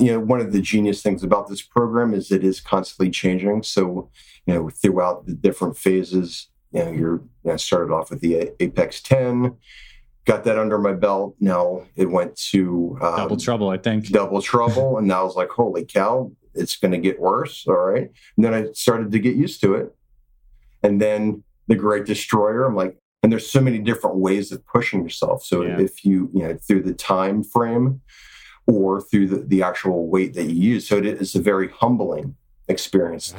you know, one of the genius things about this program is it is constantly changing. So, you know, throughout the different phases, you know, you're you know, started off with the Apex 10, got that under my belt. Now it went to um, double trouble, I think. Double trouble. and now I was like, holy cow, it's going to get worse. All right. And then I started to get used to it. And then the Great Destroyer, I'm like, and there's so many different ways of pushing yourself. So yeah. if you, you know, through the time frame or through the, the actual weight that you use. So it is a very humbling experience.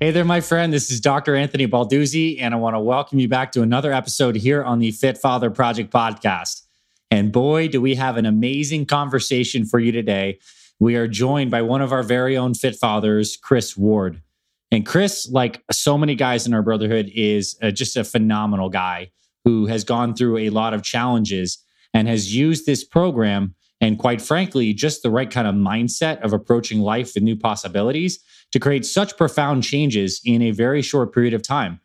Hey there, my friend. This is Dr. Anthony Balduzzi, and I want to welcome you back to another episode here on the Fit Father Project podcast. And boy, do we have an amazing conversation for you today. We are joined by one of our very own Fit Fathers, Chris Ward. And Chris, like so many guys in our brotherhood, is uh, just a phenomenal guy who has gone through a lot of challenges and has used this program and, quite frankly, just the right kind of mindset of approaching life with new possibilities to create such profound changes in a very short period of time.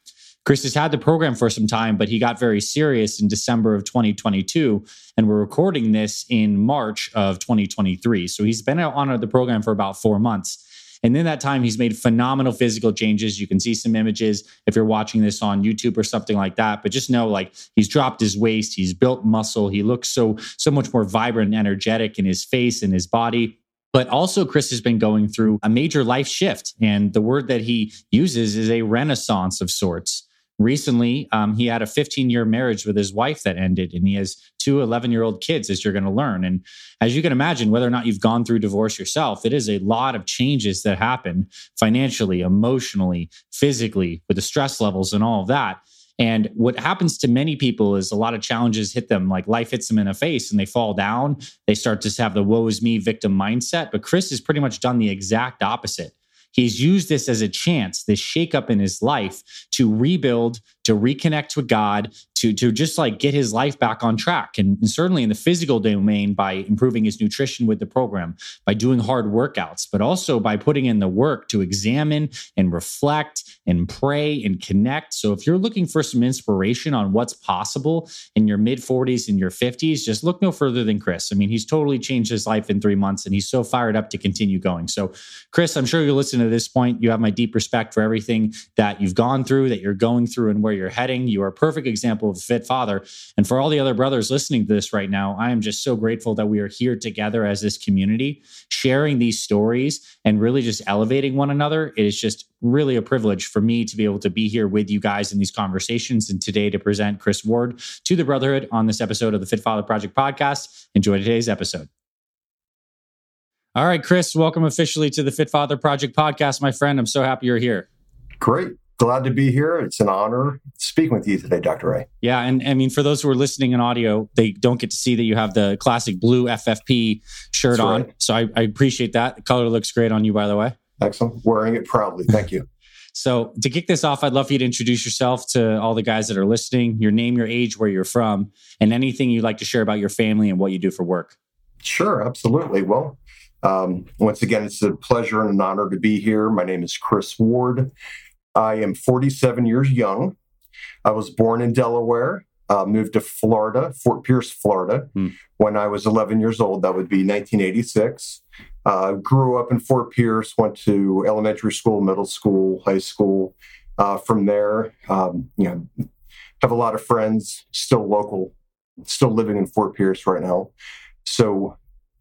Chris has had the program for some time, but he got very serious in December of 2022. And we're recording this in March of 2023. So he's been on the program for about four months. And in that time, he's made phenomenal physical changes. You can see some images if you're watching this on YouTube or something like that. But just know, like, he's dropped his waist, he's built muscle, he looks so so much more vibrant and energetic in his face and his body. But also, Chris has been going through a major life shift. And the word that he uses is a renaissance of sorts. Recently, um, he had a 15 year marriage with his wife that ended, and he has two 11 year old kids, as you're going to learn. And as you can imagine, whether or not you've gone through divorce yourself, it is a lot of changes that happen financially, emotionally, physically, with the stress levels and all of that. And what happens to many people is a lot of challenges hit them, like life hits them in the face and they fall down. They start to have the woe is me victim mindset. But Chris has pretty much done the exact opposite. He's used this as a chance, this shakeup in his life to rebuild, to reconnect with God, to, to just like get his life back on track. And, and, certainly in the physical domain by improving his nutrition with the program, by doing hard workouts, but also by putting in the work to examine and reflect and pray and connect. So if you're looking for some inspiration on what's possible in your mid 40s and your 50s, just look no further than Chris. I mean, he's totally changed his life in three months and he's so fired up to continue going. So, Chris, I'm sure you're listening to this point. You have my deep respect for everything that you've gone through, that you're going through, and where you're heading. You are a perfect example a fit father. And for all the other brothers listening to this right now, I am just so grateful that we are here together as this community, sharing these stories and really just elevating one another. It is just really a privilege for me to be able to be here with you guys in these conversations and today to present Chris Ward to the Brotherhood on this episode of the Fit Father Project podcast. Enjoy today's episode. All right, Chris, welcome officially to the Fit Father Project podcast, my friend. I'm so happy you're here. Great glad to be here. It's an honor speaking with you today, Dr. A. Yeah. And I mean, for those who are listening in audio, they don't get to see that you have the classic blue FFP shirt That's on. Right. So I, I, appreciate that. The color looks great on you, by the way. Excellent. Wearing it proudly. Thank you. so to kick this off, I'd love for you to introduce yourself to all the guys that are listening, your name, your age, where you're from, and anything you'd like to share about your family and what you do for work. Sure. Absolutely. Well, um, once again, it's a pleasure and an honor to be here. My name is Chris Ward. I am 47 years young. I was born in Delaware, uh, moved to Florida, Fort Pierce, Florida, hmm. when I was 11 years old. That would be 1986. Uh, grew up in Fort Pierce, went to elementary school, middle school, high school. Uh, from there, um, you know, have a lot of friends still local, still living in Fort Pierce right now. So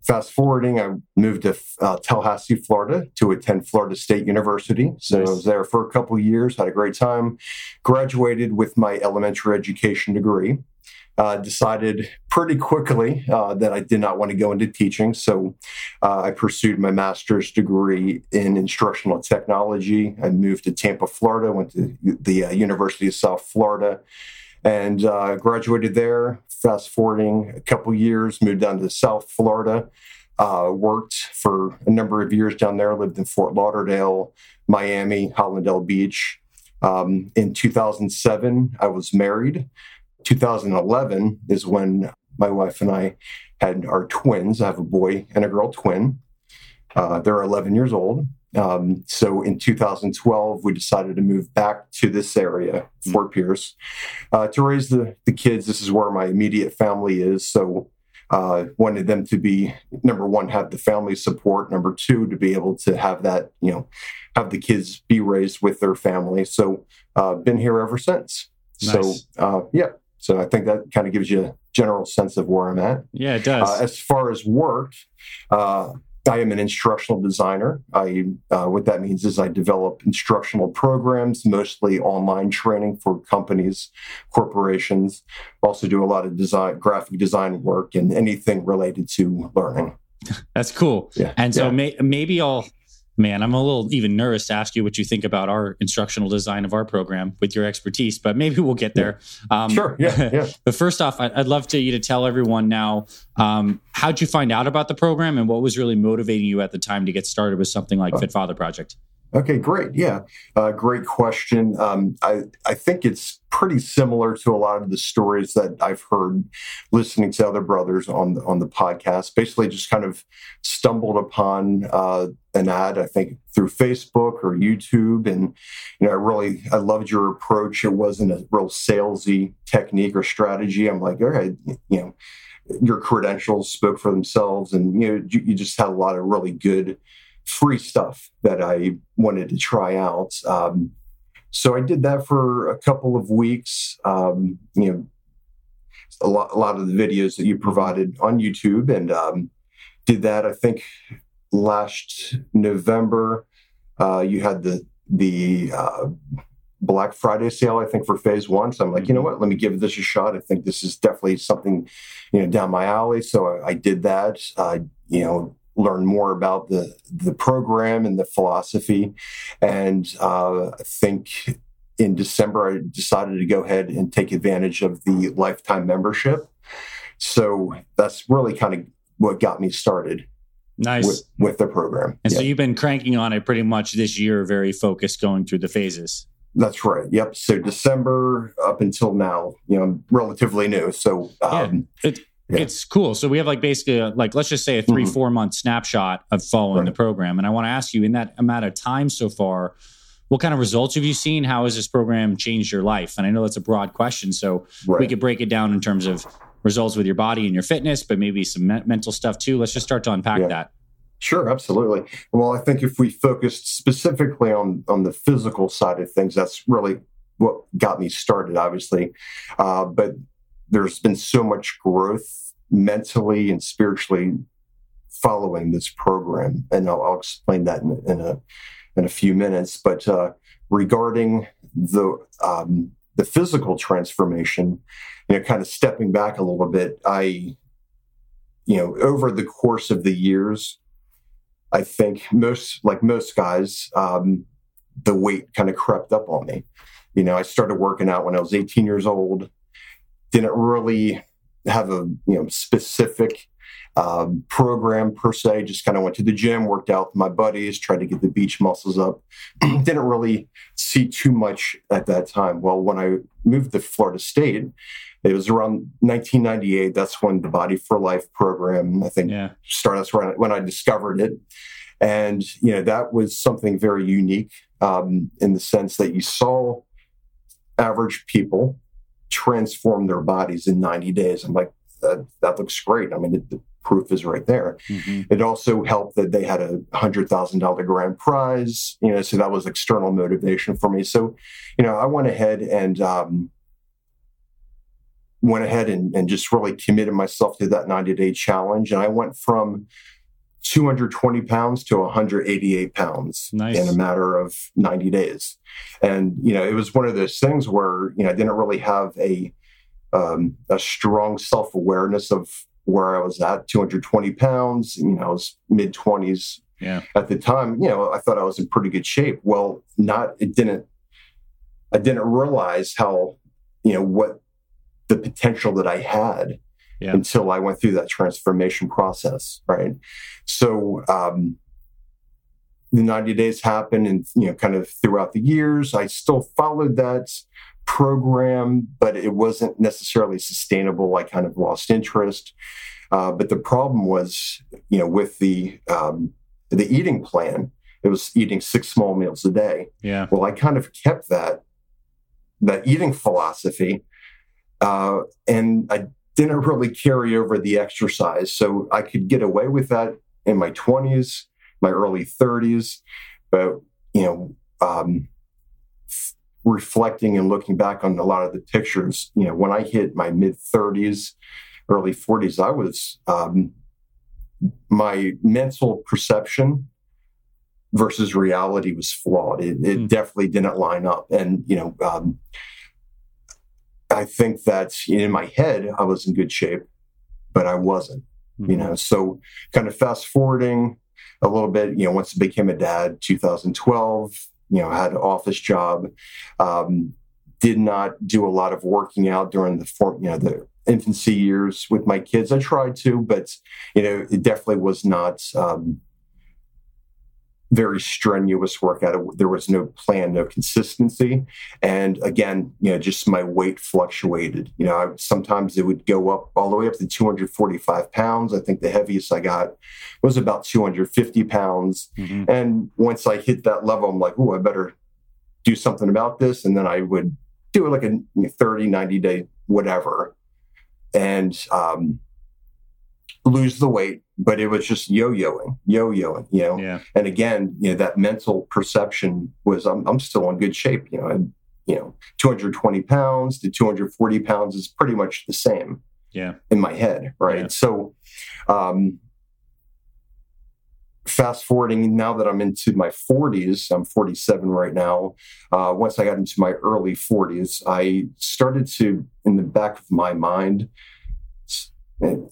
Fast forwarding, I moved to uh, Tallahassee, Florida to attend Florida State University. So nice. I was there for a couple of years, had a great time, graduated with my elementary education degree. Uh, decided pretty quickly uh, that I did not want to go into teaching. So uh, I pursued my master's degree in instructional technology. I moved to Tampa, Florida, went to the uh, University of South Florida and uh, graduated there. Fast forwarding a couple years, moved down to South Florida. Uh, worked for a number of years down there. Lived in Fort Lauderdale, Miami, Hallandale Beach. Um, in 2007, I was married. 2011 is when my wife and I had our twins. I have a boy and a girl twin. Uh, they're 11 years old. Um, so in 2012, we decided to move back to this area, hmm. Fort Pierce, uh, to raise the, the kids. This is where my immediate family is. So uh, wanted them to be number one, have the family support. Number two, to be able to have that, you know, have the kids be raised with their family. So uh, been here ever since. Nice. So uh, yeah, so I think that kind of gives you a general sense of where I'm at. Yeah, it does. Uh, as far as work, uh, I am an instructional designer. I uh, what that means is I develop instructional programs, mostly online training for companies, corporations. Also do a lot of design, graphic design work, and anything related to learning. That's cool. Yeah. And so yeah. may, maybe I'll man, I'm a little even nervous to ask you what you think about our instructional design of our program with your expertise, but maybe we'll get there. Um, sure. Yeah. yeah. but first off, I'd love to you to tell everyone now um, how'd you find out about the program and what was really motivating you at the time to get started with something like uh, Fit Father Project. Okay, great. Yeah, uh, great question. Um, I I think it's pretty similar to a lot of the stories that I've heard listening to other brothers on the, on the podcast. Basically, just kind of stumbled upon uh, an ad. I think through Facebook or YouTube, and you know, I really I loved your approach. It wasn't a real salesy technique or strategy. I'm like, all right, you know, your credentials spoke for themselves, and you know, you, you just had a lot of really good free stuff that I wanted to try out. Um, so I did that for a couple of weeks. Um, you know, a lot, a lot of the videos that you provided on YouTube, and um, did that. I think last November, uh, you had the the uh, Black Friday sale. I think for phase one. So I'm like, you know mm-hmm. what? Let me give this a shot. I think this is definitely something, you know, down my alley. So I, I did that. Uh, you know, learn more about the the program and the philosophy. And uh, I think in December I decided to go ahead and take advantage of the lifetime membership. So that's really kind of what got me started. Nice with, with the program. And yeah. so you've been cranking on it pretty much this year, very focused, going through the phases. That's right. Yep. So December up until now, you know, relatively new. So um, yeah. it, yeah. It's cool. So we have like basically a, like let's just say a 3 mm-hmm. four month snapshot of following right. the program, and I want to ask you in that amount of time so far, what kind of results have you seen? How has this program changed your life? And I know that's a broad question, so right. we could break it down in terms of results with your body and your fitness, but maybe some me- mental stuff too. Let's just start to unpack yeah. that. Sure, absolutely. Well, I think if we focused specifically on on the physical side of things, that's really what got me started, obviously. Uh, but there's been so much growth mentally and spiritually following this program, and I'll, I'll explain that in, in, a in a few minutes. But uh, regarding the um, the physical transformation, you know, kind of stepping back a little bit, I, you know, over the course of the years, I think most like most guys, um, the weight kind of crept up on me. You know, I started working out when I was 18 years old. Didn't really have a you know specific um, program per se. Just kind of went to the gym, worked out with my buddies, tried to get the beach muscles up. Didn't really see too much at that time. Well, when I moved to Florida State, it was around 1998. That's when the Body for Life program, I think, yeah. started. That's when I, when I discovered it. And, you know, that was something very unique um, in the sense that you saw average people transform their bodies in 90 days. I'm like, that, that looks great. I mean, the, the proof is right there. Mm-hmm. It also helped that they had a hundred thousand dollar grand prize, you know, so that was external motivation for me. So, you know, I went ahead and um, went ahead and, and just really committed myself to that 90 day challenge. And I went from 220 pounds to 188 pounds nice. in a matter of 90 days. And, you know, it was one of those things where, you know, I didn't really have a, um, a strong self awareness of where I was at 220 pounds. You know, I was mid 20s yeah. at the time. You know, I thought I was in pretty good shape. Well, not, it didn't, I didn't realize how, you know, what the potential that I had yeah. until I went through that transformation process, right? So um, the 90 days happened and, you know, kind of throughout the years, I still followed that program, but it wasn't necessarily sustainable. I kind of lost interest. Uh, but the problem was, you know, with the um, the eating plan, it was eating six small meals a day. Yeah. Well, I kind of kept that that eating philosophy, uh, and I didn't really carry over the exercise. So I could get away with that in my twenties, my early thirties, but you know, um, reflecting and looking back on a lot of the pictures, you know, when I hit my mid thirties, early forties, I was um, my mental perception versus reality was flawed. It, it mm. definitely didn't line up. And, you know, um, I think that in my head, I was in good shape, but I wasn't, mm. you know. So, kind of fast forwarding a little bit, you know, once I became a dad, 2012, you know, had an office job, um, did not do a lot of working out during the, you know, the infancy years with my kids. I tried to, but you know, it definitely was not um, very strenuous workout. There was no plan, no consistency, and again, you know, just my weight fluctuated. You know, I, sometimes it would go up all the way up to 245 pounds. I think the heaviest I got was about 250 pounds, mm-hmm. and once I hit that level, I'm like, oh, I better do something about this, and then I would do it like a 30, 90 day whatever and um, lose the weight, but it was just yo-yoing, yo-yoing, you know. Yeah. And again, you know, that mental perception was I'm, I'm still in good shape, you know. And, you know, 220 pounds to 240 pounds is pretty much the same. Yeah. In my head, right? Yeah. So, um, fast forwarding now that I'm into my 40s, I'm 47 right now. Uh, once I got into my early 40s, I started to, in the back of my mind,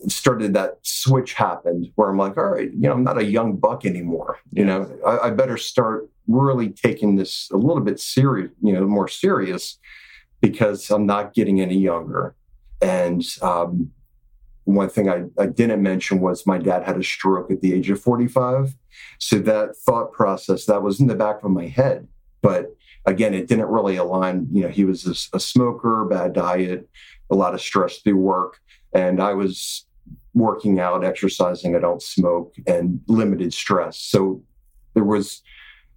started that switch happened where I'm like, all right, you know, I'm not a young buck anymore. You know, I, I better start really taking this a little bit serious, you know, more serious because I'm not getting any younger. And um, one thing I, I didn't mention was my dad had a stroke at the age of 45. So that thought process that was in the back of my head. But again, it didn't really align. You know, he was a, a smoker, bad diet, a lot of stress through work. And I was working out, exercising, I don't smoke, and limited stress. So there was,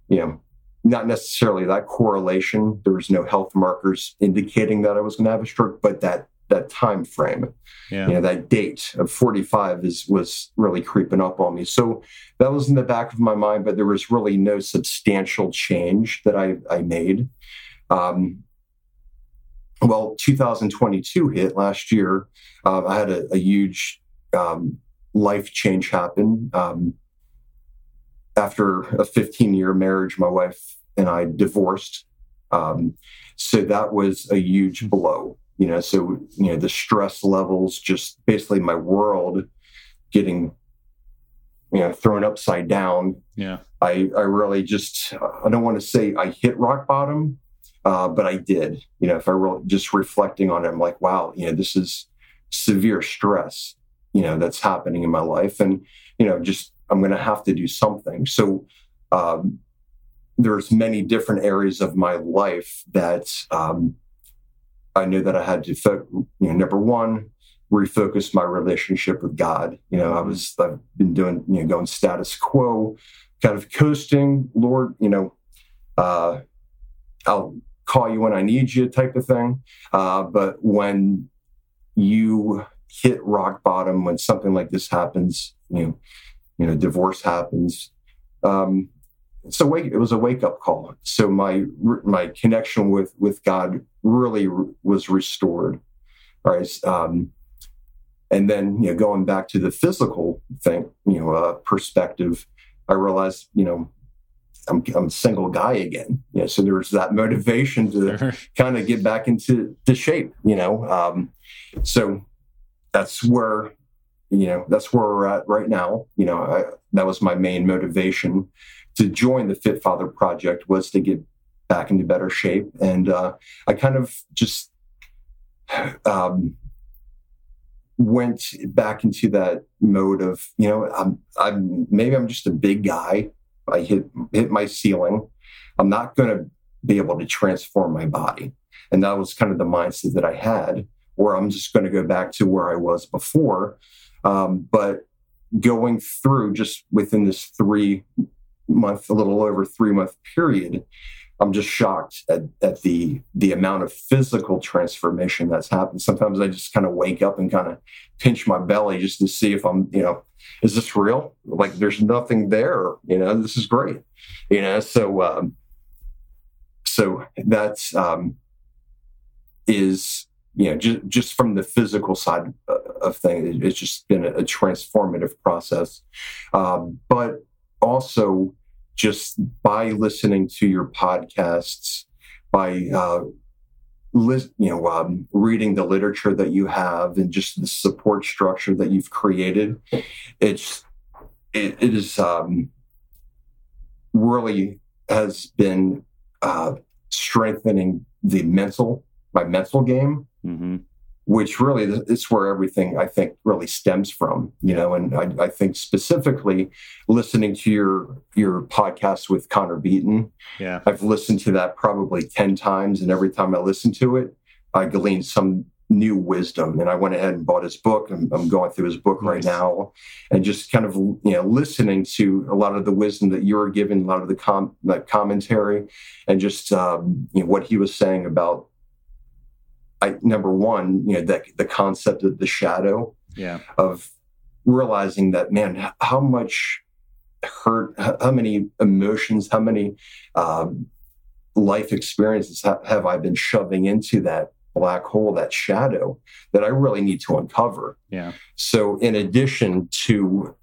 you know, not necessarily that correlation. There was no health markers indicating that I was going to have a stroke, but that that time frame. Yeah. You know, that date of 45 is was really creeping up on me. So that was in the back of my mind, but there was really no substantial change that I, I made. Um, well, 2022 hit last year. Uh, I had a, a huge um, life change happen. Um, after a 15 year marriage, my wife and I divorced. Um, so that was a huge blow you know so you know the stress levels just basically my world getting you know thrown upside down yeah i i really just i don't want to say i hit rock bottom uh, but i did you know if i were just reflecting on it i'm like wow you know this is severe stress you know that's happening in my life and you know just i'm going to have to do something so um, there's many different areas of my life that um, I knew that I had to, fo- you know, number one, refocus my relationship with God. You know, I was, I've been doing, you know, going status quo, kind of coasting, Lord, you know, uh, I'll call you when I need you type of thing. Uh, but when you hit rock bottom, when something like this happens, you know, you know, divorce happens, um, so it was a wake up call. So my my connection with with God really was restored. All right, um, and then you know going back to the physical thing, you know, uh, perspective, I realized you know I'm, I'm a single guy again. You know, so there was that motivation to kind of get back into the shape. You know, um, so that's where you know that's where we're at right now. You know, I, that was my main motivation to join the Fit Father Project was to get back into better shape. And uh, I kind of just um, went back into that mode of, you know, I'm, I'm maybe I'm just a big guy. I hit hit my ceiling. I'm not going to be able to transform my body. And that was kind of the mindset that I had, where I'm just going to go back to where I was before. Um, but going through just within this three month, a little over three month period, I'm just shocked at, at the the amount of physical transformation that's happened. Sometimes I just kind of wake up and kind of pinch my belly just to see if I'm, you know, is this real? Like there's nothing there, you know, this is great. You know, so um so that's um is you know just just from the physical side of things it's just been a, a transformative process um, but also just by listening to your podcasts, by uh, you know um, reading the literature that you have, and just the support structure that you've created, it's it, it is um, really has been uh, strengthening the mental my mental game. Mm-hmm which really is where everything I think really stems from, you know. And I, I, think specifically listening to your your podcast with Connor Beaton, yeah, I've listened to that probably ten times, and every time I listen to it, I glean some new wisdom. And I went ahead and bought his book. I'm, I'm going through his book nice. right now, and just kind of you know listening to a lot of the wisdom that you're giving, a lot of the com- commentary, and just um, you know what he was saying about I number one, you know, that the concept of the shadow, yeah, of realizing that man, how much hurt, how many emotions, how many um, life experiences ha- have I been shoving into that black hole, that shadow that I really need to uncover. Yeah. So, in addition to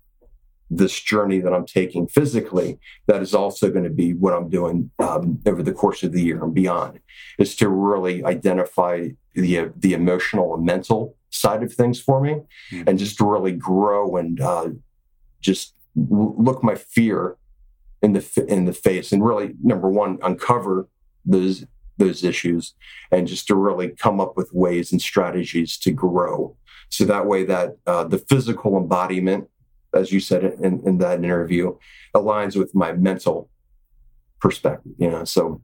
this journey that I'm taking physically, that is also going to be what I'm doing um, over the course of the year and beyond, is to really identify the the emotional and mental side of things for me, mm-hmm. and just to really grow and uh, just look my fear in the in the face, and really number one uncover those those issues, and just to really come up with ways and strategies to grow. So that way, that uh, the physical embodiment as you said in, in that interview, aligns with my mental perspective. You know, so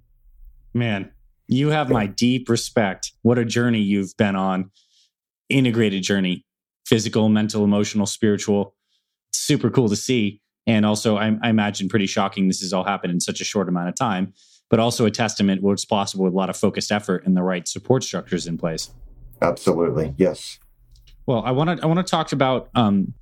man, you have my deep respect. What a journey you've been on, integrated journey, physical, mental, emotional, spiritual. Super cool to see. And also, I, I imagine pretty shocking this has all happened in such a short amount of time, but also a testament what's possible with a lot of focused effort and the right support structures in place. Absolutely. Yes. Well, I want to I want to talk about um,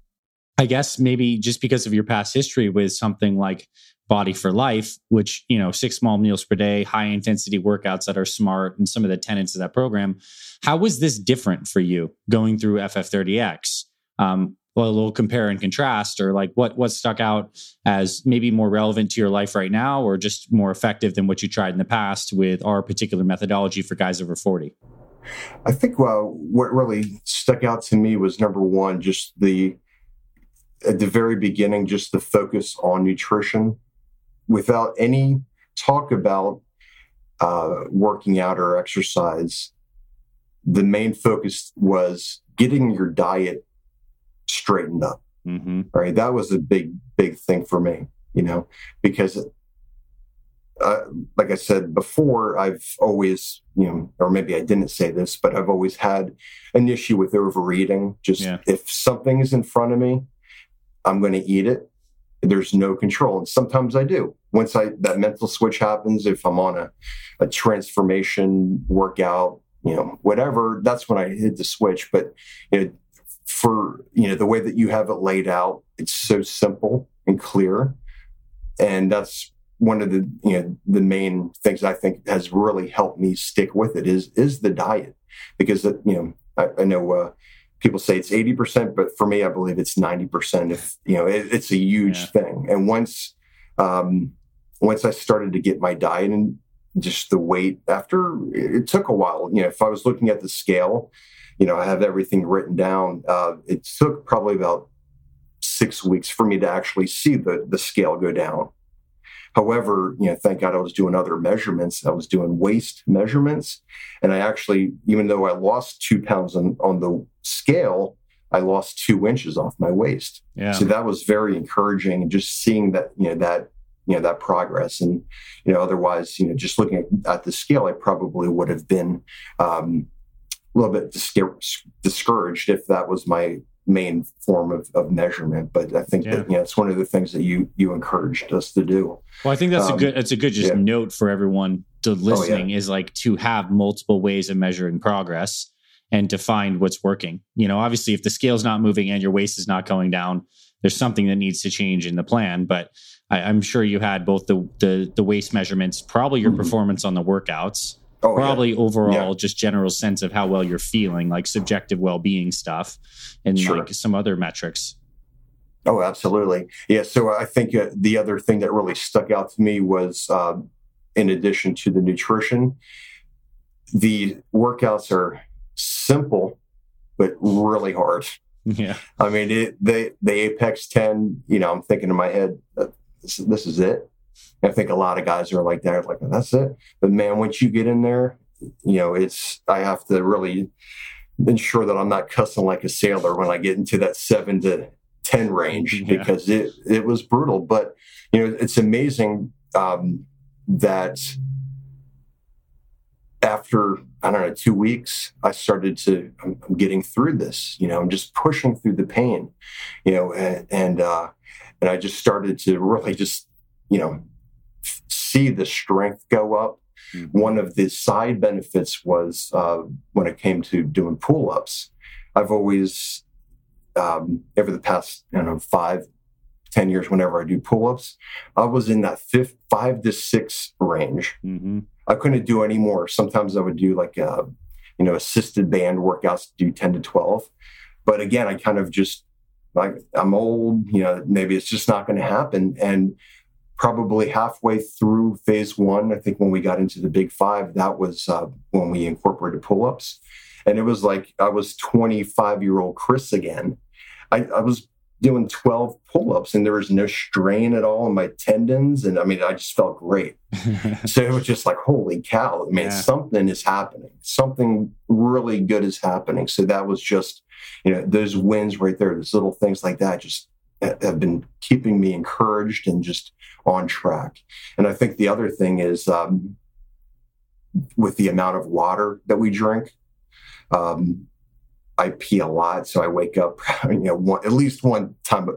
I guess maybe just because of your past history with something like Body for Life, which, you know, six small meals per day, high intensity workouts that are smart, and some of the tenets of that program. How was this different for you going through FF30X? Um, well, a little compare and contrast, or like what what stuck out as maybe more relevant to your life right now, or just more effective than what you tried in the past with our particular methodology for guys over 40? I think well, what really stuck out to me was number one, just the at the very beginning just the focus on nutrition without any talk about uh, working out or exercise. The main focus was getting your diet straightened up. Mm-hmm. Right. That was a big, big thing for me, you know, because uh, like I said before, I've always, you know, or maybe I didn't say this, but I've always had an issue with overeating. Just yeah. if something is in front of me, I'm going to eat it. There's no control. And sometimes I do. Once I that mental switch happens, if I'm on a, a transformation workout, you know, whatever, that's when I hit the switch. But know, for you know, the way that you have it laid out, it's so simple and clear. And that's one of the you know the main things I think has really helped me stick with it is is the diet because you know I, I know uh, people say it's 80%, but for me, I believe it's 90%. If, you know, it, it's a huge yeah. thing. And once, um, once I started to get my diet and just the weight after it took a while, you know, if I was looking at the scale, you know, I have everything written down. Uh, it took probably about six weeks for me to actually see the, the scale go down. However, you know, thank God I was doing other measurements. I was doing waist measurements. And I actually, even though I lost two pounds on, on the scale, I lost two inches off my waist. Yeah. So that was very encouraging and just seeing that, you know, that, you know, that progress. And, you know, otherwise, you know, just looking at, at the scale, I probably would have been um, a little bit discouraged if that was my main form of, of measurement. But I think yeah. that yeah, it's one of the things that you you encouraged us to do. Well, I think that's um, a good that's a good just yeah. note for everyone to listening oh, yeah. is like to have multiple ways of measuring progress and to find what's working. You know, obviously, if the scale's not moving and your waist is not going down, there's something that needs to change in the plan. But I, am sure you had both the the, the waist measurements, probably your mm-hmm. performance on the workouts, oh, probably yeah. overall yeah. just general sense of how well you're feeling, like subjective well being stuff, and sure. like some other metrics. Oh, absolutely. Yeah. So I think uh, the other thing that really stuck out to me was, uh, in addition to the nutrition, the workouts are simple, but really hard. Yeah. I mean, it, the the Apex 10, you know, I'm thinking in my head, uh, this, this is it. I think a lot of guys are like that, like that's it. But man, once you get in there, you know, it's I have to really ensure that I'm not cussing like a sailor when I get into that seven to ten range yeah. because it it was brutal. But you know, it's amazing um, that after I don't know two weeks, I started to I'm, I'm, getting through this. You know, I'm just pushing through the pain. You know, and and, uh, and I just started to really just you know see the strength go up. Mm-hmm. One of the side benefits was uh, when it came to doing pull ups. I've always um, over the past you know five 10 years whenever I do pull ups, I was in that fifth, five to six range. Mm-hmm. I couldn't do any more. Sometimes I would do like, a, uh, you know, assisted band workouts, do 10 to 12. But again, I kind of just, like, I'm old, you know, maybe it's just not going to happen. And probably halfway through phase one, I think when we got into the big five, that was uh, when we incorporated pull ups. And it was like I was 25 year old Chris again. I, I was doing 12 pull-ups and there was no strain at all in my tendons and i mean i just felt great so it was just like holy cow i mean yeah. something is happening something really good is happening so that was just you know those wins right there those little things like that just have been keeping me encouraged and just on track and i think the other thing is um, with the amount of water that we drink um, I pee a lot, so I wake up, you know, one, at least one time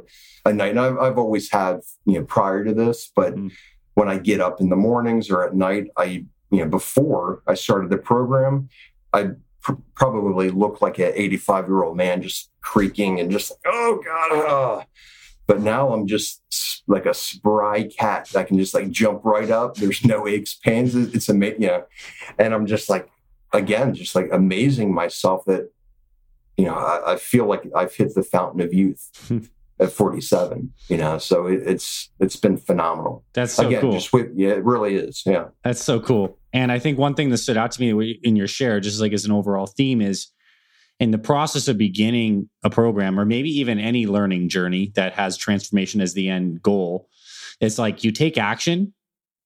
a night. And I've, I've always had, you know, prior to this, but mm. when I get up in the mornings or at night, I, you know, before I started the program, I pr- probably look like an 85 year old man just creaking and just like, oh God. Uh. But now I'm just like a spry cat that can just like jump right up. There's no aches, pains. It's amazing. You know, and I'm just like, again, just like amazing myself that you know, I, I feel like I've hit the fountain of youth. at 47 you know so it, it's it's been phenomenal that's so Again, cool just with yeah it really is yeah that's so cool and i think one thing that stood out to me in your share just like as an overall theme is in the process of beginning a program or maybe even any learning journey that has transformation as the end goal it's like you take action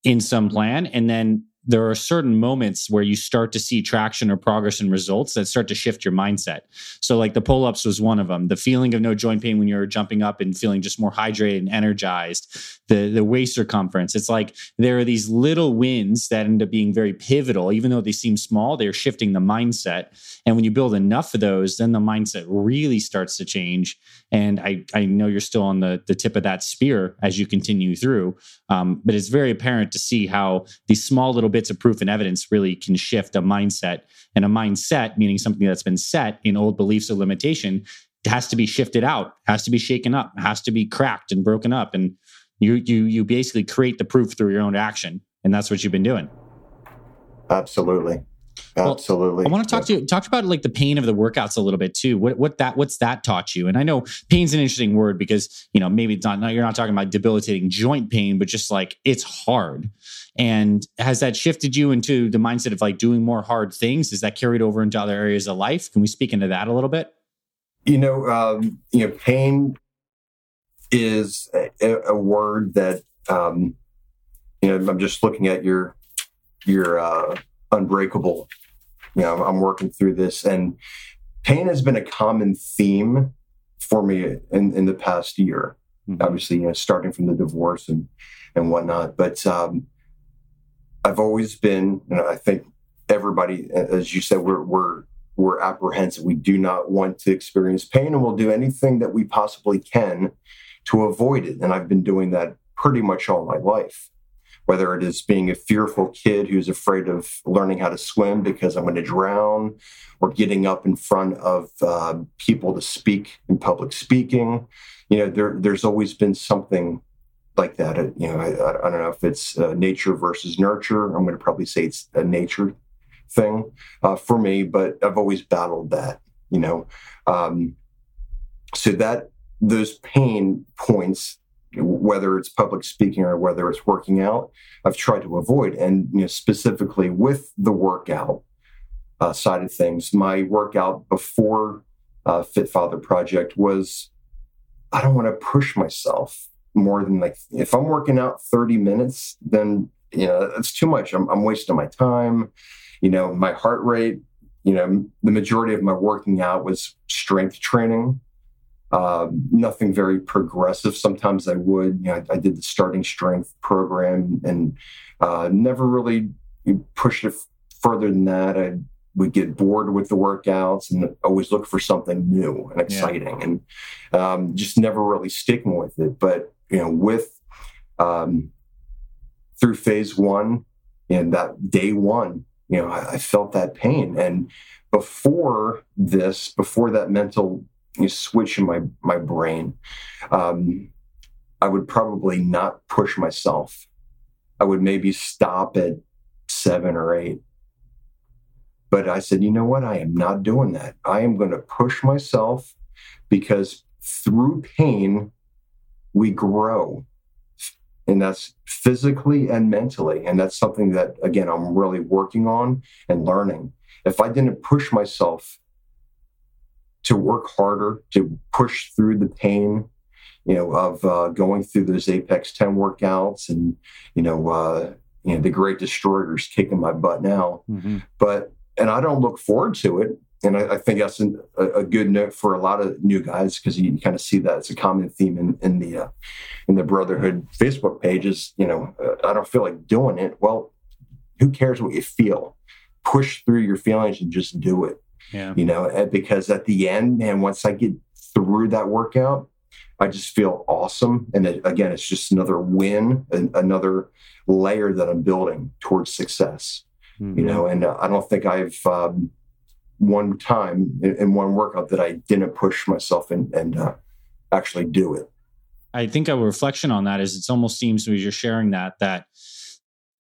in some plan and then there are certain moments where you start to see traction or progress and results that start to shift your mindset. So, like the pull ups was one of them. The feeling of no joint pain when you're jumping up and feeling just more hydrated and energized. The the waist circumference. It's like there are these little wins that end up being very pivotal, even though they seem small. They're shifting the mindset, and when you build enough of those, then the mindset really starts to change. And I I know you're still on the the tip of that spear as you continue through, um, but it's very apparent to see how these small little bits of proof and evidence really can shift a mindset. And a mindset, meaning something that's been set in old beliefs of limitation, has to be shifted out, has to be shaken up, has to be cracked and broken up. And you you you basically create the proof through your own action. And that's what you've been doing. Absolutely. Absolutely. Well, I want to talk to you talk about like the pain of the workouts a little bit too. What what that what's that taught you? And I know pain's an interesting word because you know maybe it's not you're not talking about debilitating joint pain, but just like it's hard. And has that shifted you into the mindset of like doing more hard things? Is that carried over into other areas of life? Can we speak into that a little bit? You know, um, you know, pain is a, a word that um, you know. I'm just looking at your your uh, unbreakable. You know, I'm working through this, and pain has been a common theme for me in, in the past year. Mm-hmm. Obviously, you know, starting from the divorce and and whatnot, but um, I've always been, and I think everybody, as you said, we're we're we're apprehensive. We do not want to experience pain, and we'll do anything that we possibly can to avoid it. And I've been doing that pretty much all my life. Whether it is being a fearful kid who's afraid of learning how to swim because I'm going to drown, or getting up in front of uh, people to speak in public speaking, you know, there, there's always been something like that. You know, I, I don't know if it's uh, nature versus nurture. I'm going to probably say it's a nature thing uh, for me, but I've always battled that. You know, um, so that those pain points, whether it's public speaking or whether it's working out, I've tried to avoid. And you know, specifically with the workout uh, side of things, my workout before uh, Fit Father Project was I don't want to push myself more than like if I'm working out 30 minutes, then you know that's too much. I'm, I'm wasting my time. You know, my heart rate. You know, the majority of my working out was strength training. Uh, nothing very progressive. Sometimes I would. You know, I, I did the starting strength program and uh, never really pushed it further than that. I would get bored with the workouts and always look for something new and exciting yeah. and um, just never really sticking with it. But you know, with um, through phase one and that day one, you know, I, I, felt that pain. And before this, before that mental switch in my my brain, um, I would probably not push myself. I would maybe stop at seven or eight. But I said, you know what? I am not doing that. I am going to push myself because through pain, we grow. And that's physically and mentally. And that's something that, again, I'm really working on and learning. If I didn't push myself to work harder, to push through the pain, you know, of uh, going through those Apex 10 workouts and, you know, uh, you know, the great destroyers kicking my butt now. Mm-hmm. But, and I don't look forward to it and I, I think that's an, a, a, good note for a lot of new guys because you, kind of see that it's a common theme in, in the uh, in the brotherhood Facebook pages. You know, uh, I don't feel like doing it. Well, who cares what you feel? Push through your feelings and just do it. Yeah. You know, because at the end, man, once I get through that workout, I just feel awesome. And it, again, it's just another win, another layer that I'm building towards success. Mm-hmm. You know, and uh, I don't think I've um, one time in, in, one workout that I didn't push myself and, and uh, actually do it. I think a reflection on that is it almost seems as you're sharing that that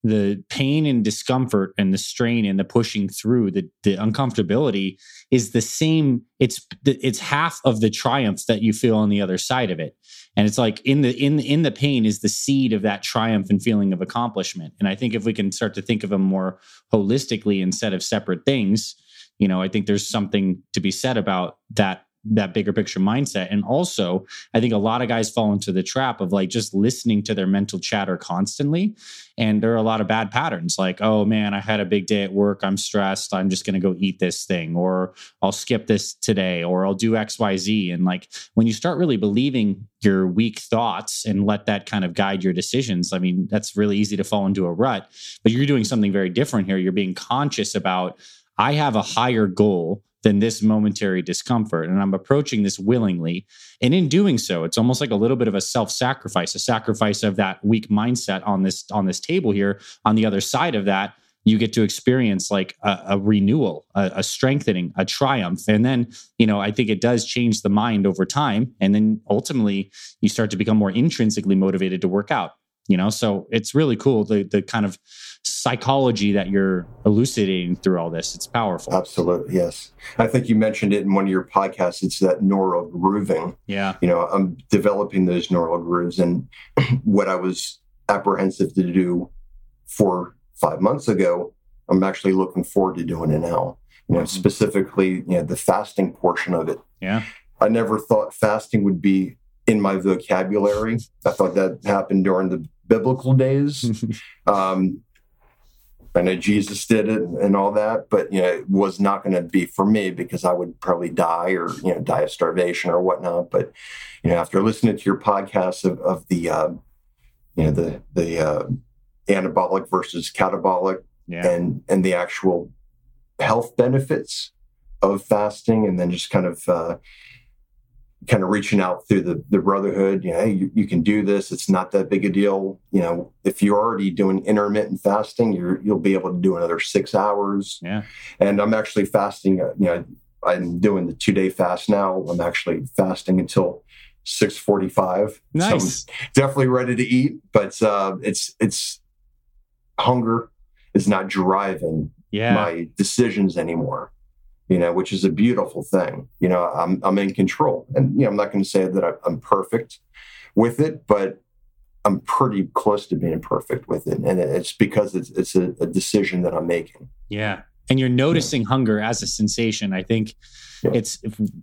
the pain and discomfort and the strain and the pushing through the, the uncomfortability is the same it's it's half of the triumph that you feel on the other side of it. And it's like in the in in the pain is the seed of that triumph and feeling of accomplishment. And i think if we can start to think of them more holistically instead of separate things you know i think there's something to be said about that that bigger picture mindset. And also i think a lot of guys fall into the trap of like just listening to their mental chatter constantly. And there are a lot of bad patterns like oh man i had a big day at work. I'm stressed. I'm just going to go eat this thing or i'll skip this today or i'll do xyz and like when you start really believing your weak thoughts and let that kind of guide your decisions i mean that's really easy to fall into a rut. But you're doing something very different here. You're being conscious about I have a higher goal than this momentary discomfort. And i'm approaching this willingly. And in doing so it's almost like a little bit of a self-sacrifice a sacrifice of that weak mindset on this on this table here. On the other side of that you get to experience like a, a renewal a, a, strengthening a triumph. And then you know i think it does change the mind over time. And then ultimately you start to become more intrinsically motivated to work out you know? So it's really cool the the kind of psychology that you're elucidating through all this. It's powerful. Absolutely yes. I think you mentioned it in one of your podcasts. It's that neural grooving. Yeah. You know i'm developing those neural grooves and what i was apprehensive to do for five months ago i'm actually looking forward to doing it now. You know mm-hmm. specifically you know the fasting portion of it. Yeah. I never thought fasting would be in my vocabulary. I thought that happened during the biblical days. um, I know Jesus did it and all that, but you know, it was not going to be for me because I would probably die or you know die of starvation or whatnot. But you know, after listening to your podcast of, of the uh, you know the the uh, anabolic versus catabolic yeah. and and the actual health benefits of fasting and then just kind of uh, kind of reaching out through the, the brotherhood, you know, hey, you, you, can do this. It's not that big a deal. You know, if you're already doing intermittent fasting, you're, you'll be able to do another six hours. Yeah. And I'm actually fasting, uh, you know, I'm doing the two day fast now. I'm actually fasting until 645. Nice. So definitely ready to eat, but uh, it's, it's hunger is not driving yeah. my decisions anymore you know, which is a beautiful thing. You know, I'm I'm in control, and you know, I'm not going to say that I'm perfect with it, but I'm pretty close to being perfect with it, and it's because it's it's a, a decision that I'm making. Yeah, and you're noticing yeah. hunger as a sensation. I think yeah. it's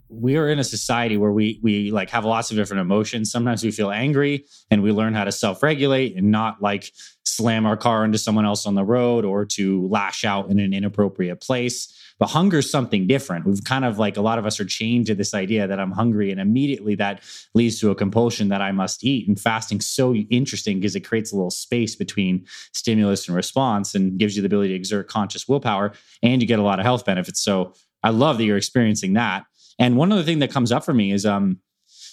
we are in a society where we we like have lots of different emotions. Sometimes we feel angry, and we learn how to self regulate and not like slam our car into someone else on the road or to lash out in an inappropriate place. But hunger is something different. We've kind of like a lot of us are chained to this idea that I'm hungry, and immediately that leads to a compulsion that I must eat. And fasting's so interesting because it creates a little space between stimulus and response and gives you the ability to exert conscious willpower, and you get a lot of health benefits. So I love that you're experiencing that. And one other thing that comes up for me is um,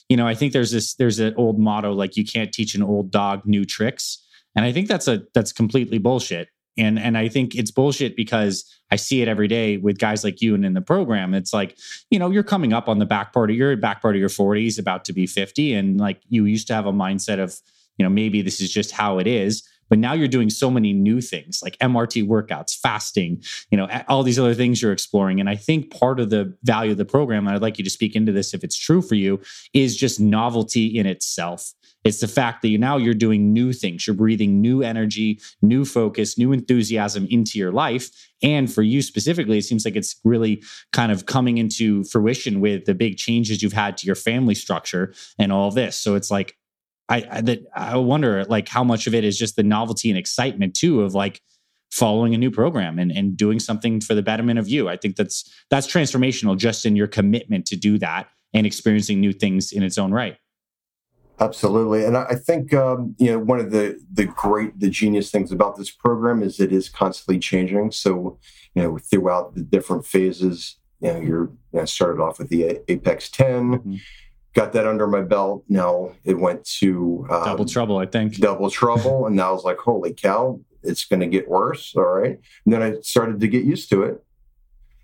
you know, I think there's this there's an old motto like you can't teach an old dog new tricks. And I think that's a that's completely bullshit. And and I think it's bullshit because I see it every day with guys like you and in the program. It's like, you know, you're coming up on the back part of your back part of your 40s, about to be 50. And like you used to have a mindset of, you know, maybe this is just how it is. But now you're doing so many new things like MRT workouts, fasting, you know, all these other things you're exploring. And I think part of the value of the program, and I'd like you to speak into this if it's true for you, is just novelty in itself. It's the fact that you now you're doing new things. You're breathing new energy, new focus, new enthusiasm into your life. And for you specifically, it seems like it's really kind of coming into fruition with the big changes you've had to your family structure and all this. So it's like I, I that I wonder like how much of it is just the novelty and excitement too of like following a new program and, and doing something for the betterment of you. I think that's that's transformational just in your commitment to do that and experiencing new things in its own right. Absolutely, and I think um, you know one of the the great the genius things about this program is it is constantly changing. So you know throughout the different phases, you know you're you know, started off with the Apex 10, mm-hmm. got that under my belt. Now it went to um, double trouble, I think. Double trouble, and now I was like, holy cow, it's going to get worse. All right, and then I started to get used to it,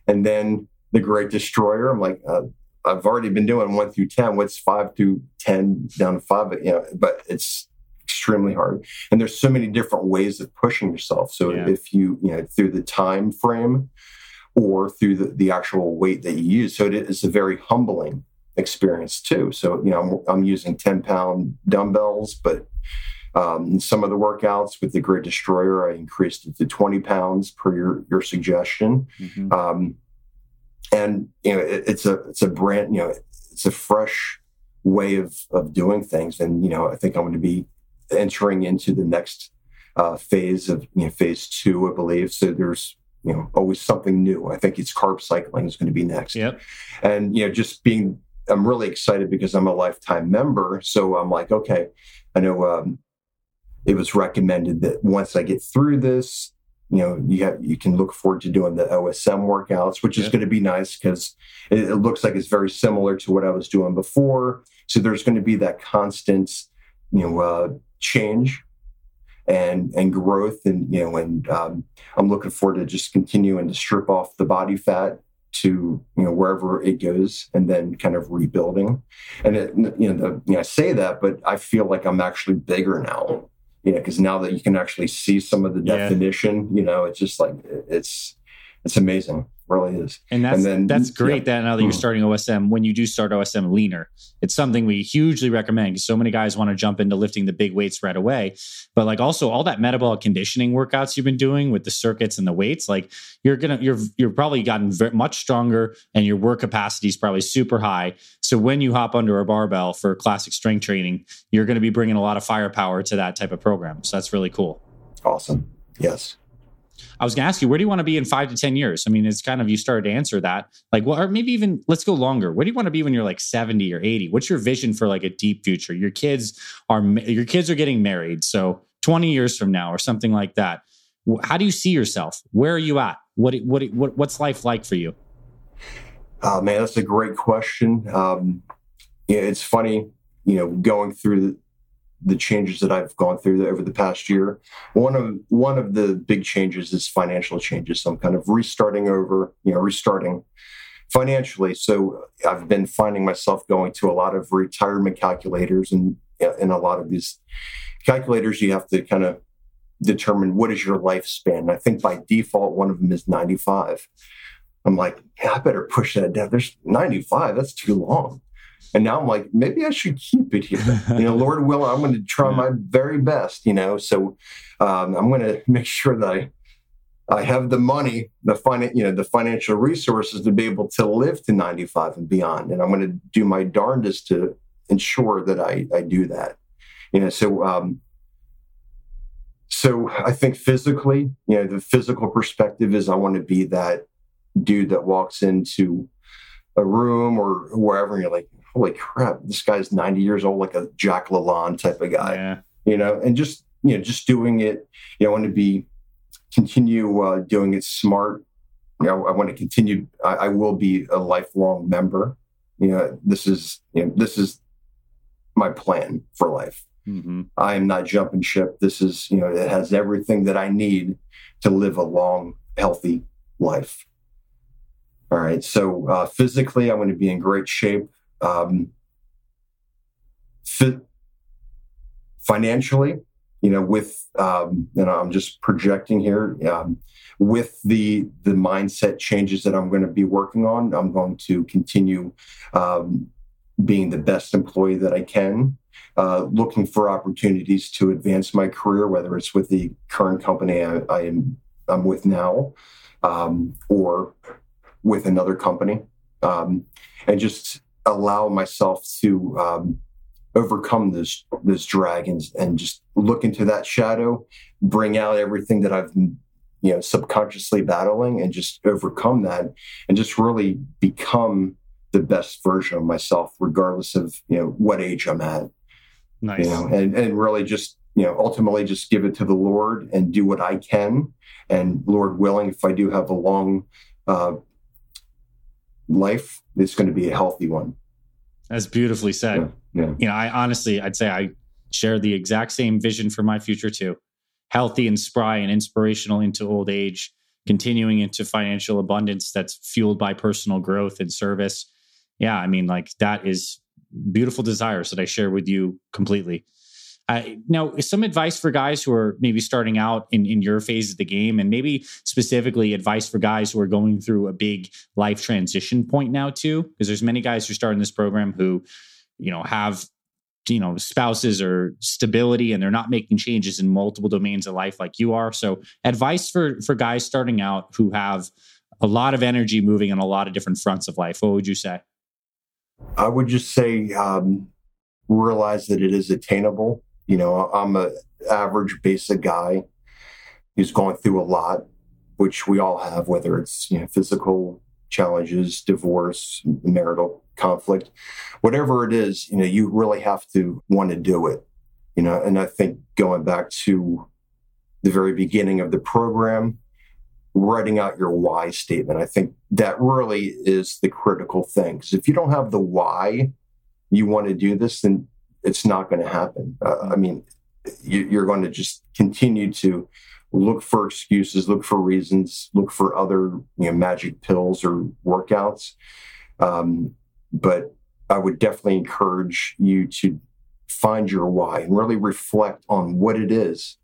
and then the Great Destroyer. I'm like, uh, I've already been doing one through 10. What's five through 10 down to five? You know, but it's extremely hard. And there's so many different ways of pushing yourself. So yeah. if you, you know, through the time frame or through the, the actual weight that you use. So it is a very humbling experience too. So, you know, I'm, I'm using 10 pound dumbbells, but um, some of the workouts with the Great Destroyer, I increased it to 20 pounds per your, your suggestion. Mm-hmm. Um, and you know it, it's a it's a brand you know it's a fresh way of of doing things. And you know i think i'm going to be entering into the next uh, phase of you know phase two i believe. So there's you know always something new. I think it's carb cycling is going to be next. Yep. and you know just being i'm really excited because i'm a lifetime member. So i'm like okay i know um, it was recommended that once i get through this you know you have you can look forward to doing the OSM workouts, which is going to be nice because it, it, looks like it's very similar to what I was doing before. So there's going to be that constant, you know, uh, change and and growth, and you know, and um, I'm looking forward to just continuing to strip off the body fat to you know wherever it goes and then kind of rebuilding. And it, you know the, you know, I say that but I feel like I'm actually bigger now you know, because now that you can actually see some of the definition, yeah. you know, it's just like it's it's amazing really is. And that's and then, that's great yeah. that now that you're mm-hmm. starting OSM, when you do start OSM leaner, it's something we hugely recommend because so many guys want to jump into lifting the big weights right away. But like also all that metabolic conditioning workouts you've been doing with the circuits and the weights, like you're gonna you're you're probably gotten very, much stronger and your work capacity is probably super high. So when you hop under a barbell for classic strength training, you're going to be bringing a lot of firepower to that type of program. So that's really cool. Awesome. Yes. I was going to ask you, where do you want to be in five to 10 years? I mean, it's kind of, you started to answer that. Like, well, or maybe even let's go longer. Where do you want to be when you're like 70 or 80? What's your vision for like a deep future? Your kids are, your kids are getting married. So 20 years from now or something like that. How do you see yourself? Where are you at? What, what, what what's life like for you? Oh man, that's a great question. Um, yeah, it's funny, you know, going through the, changes that I've gone through over the past year. One of one of the big changes is financial changes. So I'm kind of restarting over, you know, restarting financially. So I've been finding myself going to a lot of retirement calculators and in a lot of these calculators, you have to kind of determine what is your lifespan. I think by default, one of them is 95. I'm like, I better push that down. There's 95. That's too long. And now I'm like, maybe I should keep it here. you know, Lord willing, I'm going to try yeah. my very best. You know, so um, I'm going to make sure that I I have the money, the fin- you know, the financial resources to be able to live to 95 and beyond. And I'm going to do my darndest to ensure that I, I do that. You know, so um, so I think physically, you know, the physical perspective is I want to be that dude that walks into a room or wherever and you're like, holy crap, this guy's 90 years old, like a Jack LaLanne type of guy. Yeah. You know, and just you know, just doing it, you know, I want to be continue uh, doing it smart. You know, I want to continue. I, I, will be a lifelong member. You know, this is you know, this is my plan for life. Mm-hmm. I am not jumping ship. This is you know, it has everything that I need to live a long, healthy life. All right. So uh, physically, I'm going to be in great shape. Um, financially, you know, with um, you know, I'm just projecting here. Um, with the the mindset changes that I'm going to be working on, I'm going to continue um, being the best employee that I can. Uh, looking for opportunities to advance my career, whether it's with the current company I, I am I'm with now, um, or with another company, um, and just allow myself to um, overcome this this dragons and just look into that shadow, bring out everything that I've you know subconsciously battling, and just overcome that, and just really become the best version of myself, regardless of you know what age I'm at. Nice. You know, and and really just you know ultimately just give it to the Lord and do what I can, and Lord willing, if I do have a long uh, life, is going to be a healthy one. That's beautifully said. Yeah. Yeah. You know, I honestly, I'd say I share the exact same vision for my future too. Healthy and spry and inspirational into old age, continuing into financial abundance that's fueled by personal growth and service. Yeah, I mean, like that is beautiful desires that I share with you completely. Uh, now, some advice for guys who are maybe starting out in, in your phase of the game, and maybe specifically advice for guys who are going through a big life transition point now too, because there's many guys who start in this program who you know have you know spouses or stability and they're not making changes in multiple domains of life like you are. So advice for for guys starting out who have a lot of energy moving on a lot of different fronts of life what would you say? I would just say um, realize that it is attainable you know i'm a average basic guy who's going through a lot which we all have whether it's you know physical challenges divorce marital conflict, whatever it is, you know, you really have to want to do it. You know, and I think going back to the very beginning of the program, writing out your why statement, I think that really is the critical thing. Because if you don't have the why you want to do this, then it's not going to happen. Uh, I mean, you, are going to just continue to look for excuses, look for reasons, look for other you know magic pills or workouts. Um, but I would definitely encourage you to find your why and really reflect on what it is.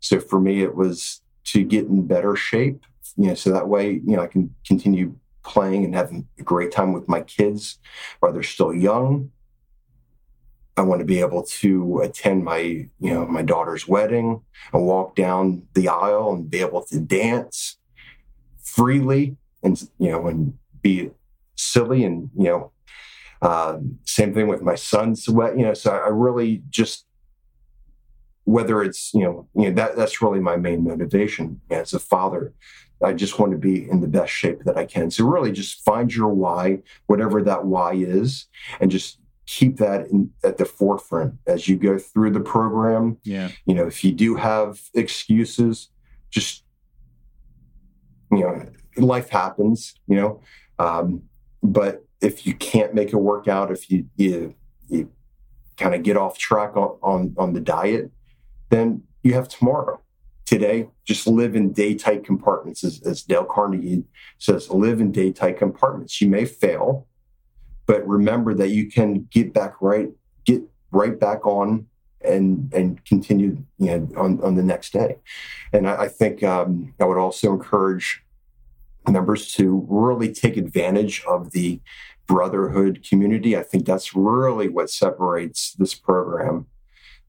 So for me, it was to get in better shape, you know, so that way, you know, I can continue playing and having a great time with my kids while they're still young. I want to be able to attend my, you know, my daughter's wedding and walk down the aisle and be able to dance freely and, you know, and be silly and, you know, um, same thing with my son's wedding, you know, so I really just, whether it's, you know, you know, that, that's really my main motivation as a father. I just want to be in the best shape that I can. So really just find your why, whatever that why is, and just keep that in, at the forefront as you go through the program. Yeah. You know, if you do have excuses, just, you know, life happens, you know, um, but if you can't make it work out, if you you, you kind of get off track on, on on the diet, then you have tomorrow. Today, just live in day tight compartments, as, as Dale Carnegie says. Live in day tight compartments. You may fail, but remember that you can get back right, get right back on and and continue you know on, on the next day and i, I think um, i would also encourage members to really take advantage of the brotherhood community. I think that's really what separates this program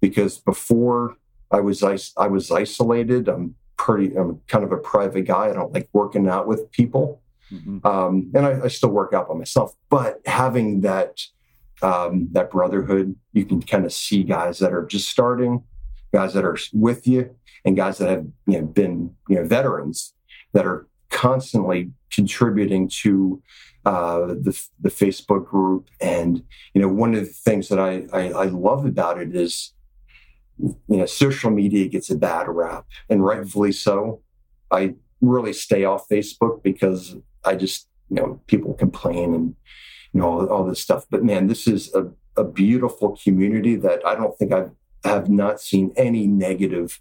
because before I was I was isolated. I'm pretty. I'm kind of a private guy. I don't like working out with people, mm-hmm. um, and I, I, still work out by myself. But having that um, that brotherhood, you can kind of see guys that are just starting, guys that are with you, and guys that have you know, been you know veterans that are constantly contributing to uh, the, the Facebook group. And, you know, one of the things that I, I, I love about it is, you know, social media gets a bad rap, and rightfully so. I really stay off Facebook because I just, you know, people complain and, you know, all, all this stuff. But man, this is a, a beautiful community that I don't think I've have not seen any negative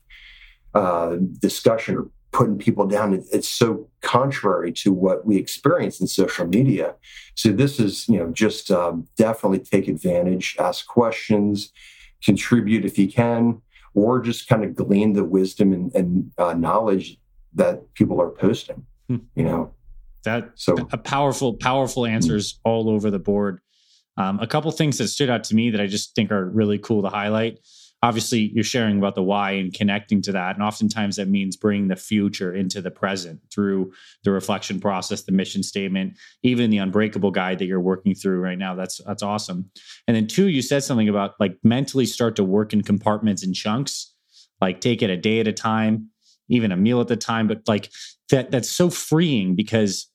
uh, discussion or putting people down. It's so contrary to what we experience in social media. So this is, you know, just um, definitely take advantage, ask questions, contribute if you can, or just kind of glean the wisdom and, and uh, knowledge that people are posting. Hmm. You know, that so a powerful, powerful answers hmm. all over the board. Um, a couple things that stood out to me that I just think are really cool to highlight obviously you're sharing about the why and connecting to that and oftentimes that means bringing the future into the present through the reflection process the mission statement even the unbreakable guide that you're working through right now that's that's awesome and then two you said something about like mentally start to work in compartments and chunks like take it a day at a time even a meal at the time but like that that's so freeing because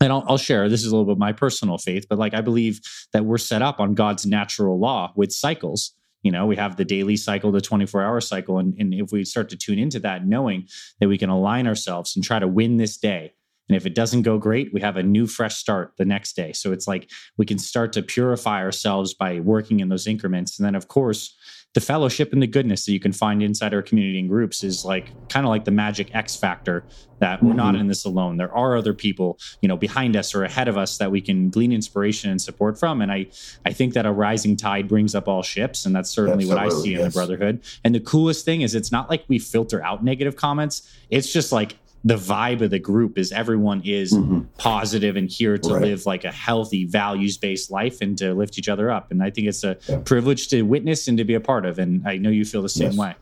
and I'll, I'll, share this is a little bit my personal faith but like i believe that we're set up on god's natural law with cycles. You know we have the daily cycle the 24 hour cycle and, and if we start to tune into that knowing that we can align ourselves and try to win this day. And if it doesn't go great we have a new fresh start the next day. So it's like we can start to purify ourselves by working in those increments. And then of course the fellowship and the goodness that you can find inside our community and groups is like kind of like the magic X factor that we're mm-hmm. not in this alone. There are other people, you know, behind us or ahead of us that we can glean inspiration and support from. And I, I think that a rising tide brings up all ships, and that's certainly Absolutely, what I see yes. in the brotherhood. And the coolest thing is, it's not like we filter out negative comments. It's just like the vibe of the group is everyone is mm-hmm. positive and here to right. live like a healthy values based life and to lift each other up. And i think it's a yeah. privilege to witness and to be a part of. And i know you feel the same yes. way.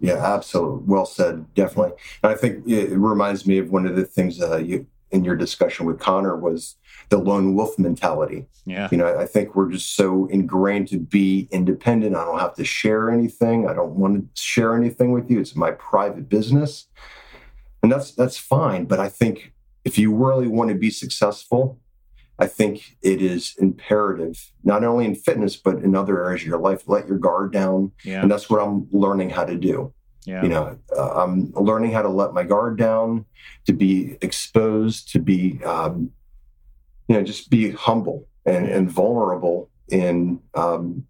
Yeah absolutely well said definitely. And i think it reminds me of one of the things uh, you in your discussion with connor was the lone wolf mentality. Yeah. You know i think we're just so ingrained to be independent. I don't have to share anything. I don't want to share anything with you. It's my private business and that's that's fine. But I think if you really want to be successful, I think it is imperative, not only in fitness, but in other areas of your life, let your guard down. Yeah. And that's what I'm learning how to do. Yeah. You know, uh, I'm learning how to let my guard down, to be exposed, to be, um, you know, just be humble and, and vulnerable in um,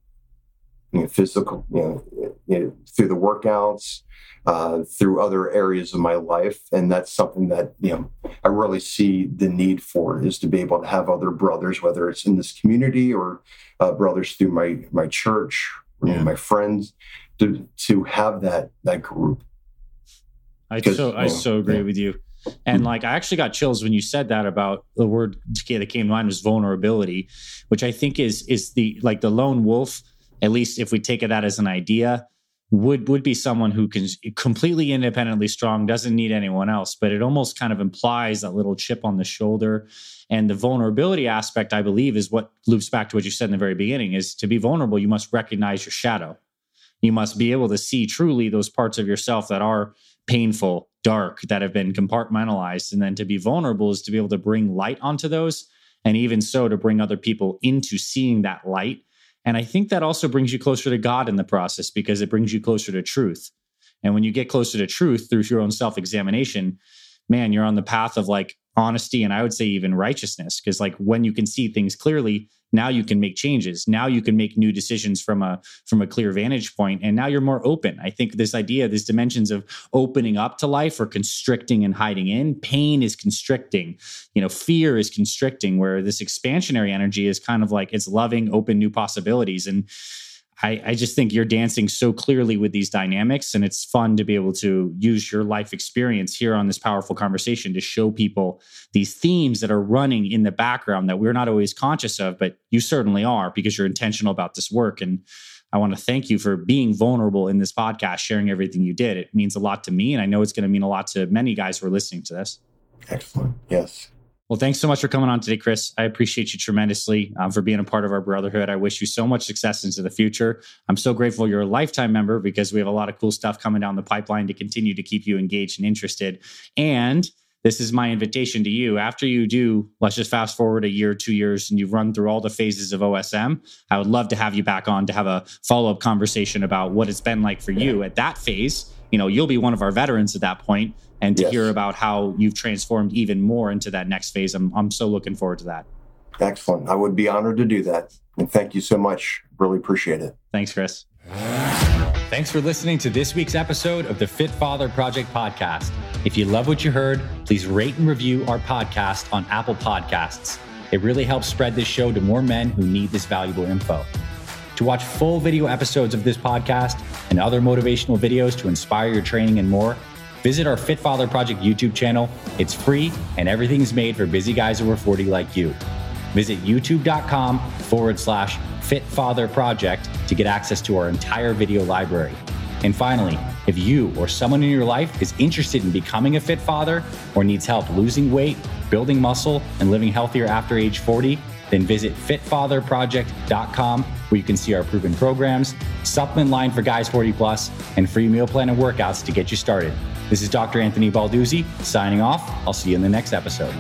you know, physical, you know, you know, through the workouts, uh, through other areas of my life. And that's something that, you know, I really see the need for is to be able to have other brothers, whether it's in this community or uh, brothers through my, my church, or, yeah. my friends, to, to have that, that group. I so, I so agree yeah. with you. And like, I actually got chills when you said that about the word that came to mind was vulnerability, which I think is, is the, like the lone wolf, at least if we take that as an idea, would would be someone who can completely independently strong doesn't need anyone else but it almost kind of implies that little chip on the shoulder. And the vulnerability aspect i believe is what loops back to what you said in the very beginning is to be vulnerable you must recognize your shadow. You must be able to see truly those parts of yourself that are painful dark that have been compartmentalized. And then to be vulnerable is to be able to bring light onto those and even so to bring other people into seeing that light and I think that also brings you closer to God in the process because it brings you closer to truth. And when you get closer to truth through your own self examination, man, you're on the path of like honesty and I would say even righteousness. Cause like when you can see things clearly, now you can make changes. Now you can make new decisions from a from a clear vantage point, and now you're more open. I think this idea, these dimensions of opening up to life or constricting and hiding in, pain is constricting. You know, fear is constricting. Where this expansionary energy is kind of like it's loving, open, new possibilities, and I, I, just think you're dancing so clearly with these dynamics, and it's fun to be able to use your life experience here on this powerful conversation to show people these themes that are running in the background that we're not always conscious of, but you certainly are because you're intentional about this work. And I want to thank you for being vulnerable in this podcast, sharing everything you did. It means a lot to me, and I know it's going to mean a lot to many guys who are listening to this. Excellent. Yes. Well, thanks so much for coming on today, Chris. I appreciate you tremendously um, for being a part of our brotherhood. I wish you so much success into the future. I'm so grateful you're a lifetime member because we have a lot of cool stuff coming down the pipeline to continue to keep you engaged and interested. And this is my invitation to you. After you do, let's just fast forward a year, two years, and you've run through all the phases of OSM. I would love to have you back on to have a follow up conversation about what it's been like for you at that phase. You know, you'll be one of our veterans at that point and to yes. hear about how you've transformed even more into that next phase. I'm, I'm so looking forward to that. Excellent. I would be honored to do that. And thank you so much. Really appreciate it. Thanks, Chris. Thanks for listening to this week's episode of the Fit Father Project podcast. If you love what you heard, please rate and review our podcast on Apple Podcasts. It really helps spread this show to more men who need this valuable info. To watch full video episodes of this podcast and other motivational videos to inspire your training and more, Visit our Fit Father Project YouTube channel. It's free and everything's made for busy guys over 40 like you. Visit youtube.com forward slash Fit Father Project to get access to our entire video library. And finally, if you or someone in your life is interested in becoming a fit father or needs help losing weight, building muscle, and living healthier after age 40, then visit fitfatherproject.com where you can see our proven programs, supplement line for guys 40 plus, and free meal plan and workouts to get you started. This is Dr. Anthony Balduzzi signing off. I'll see you in the next episode.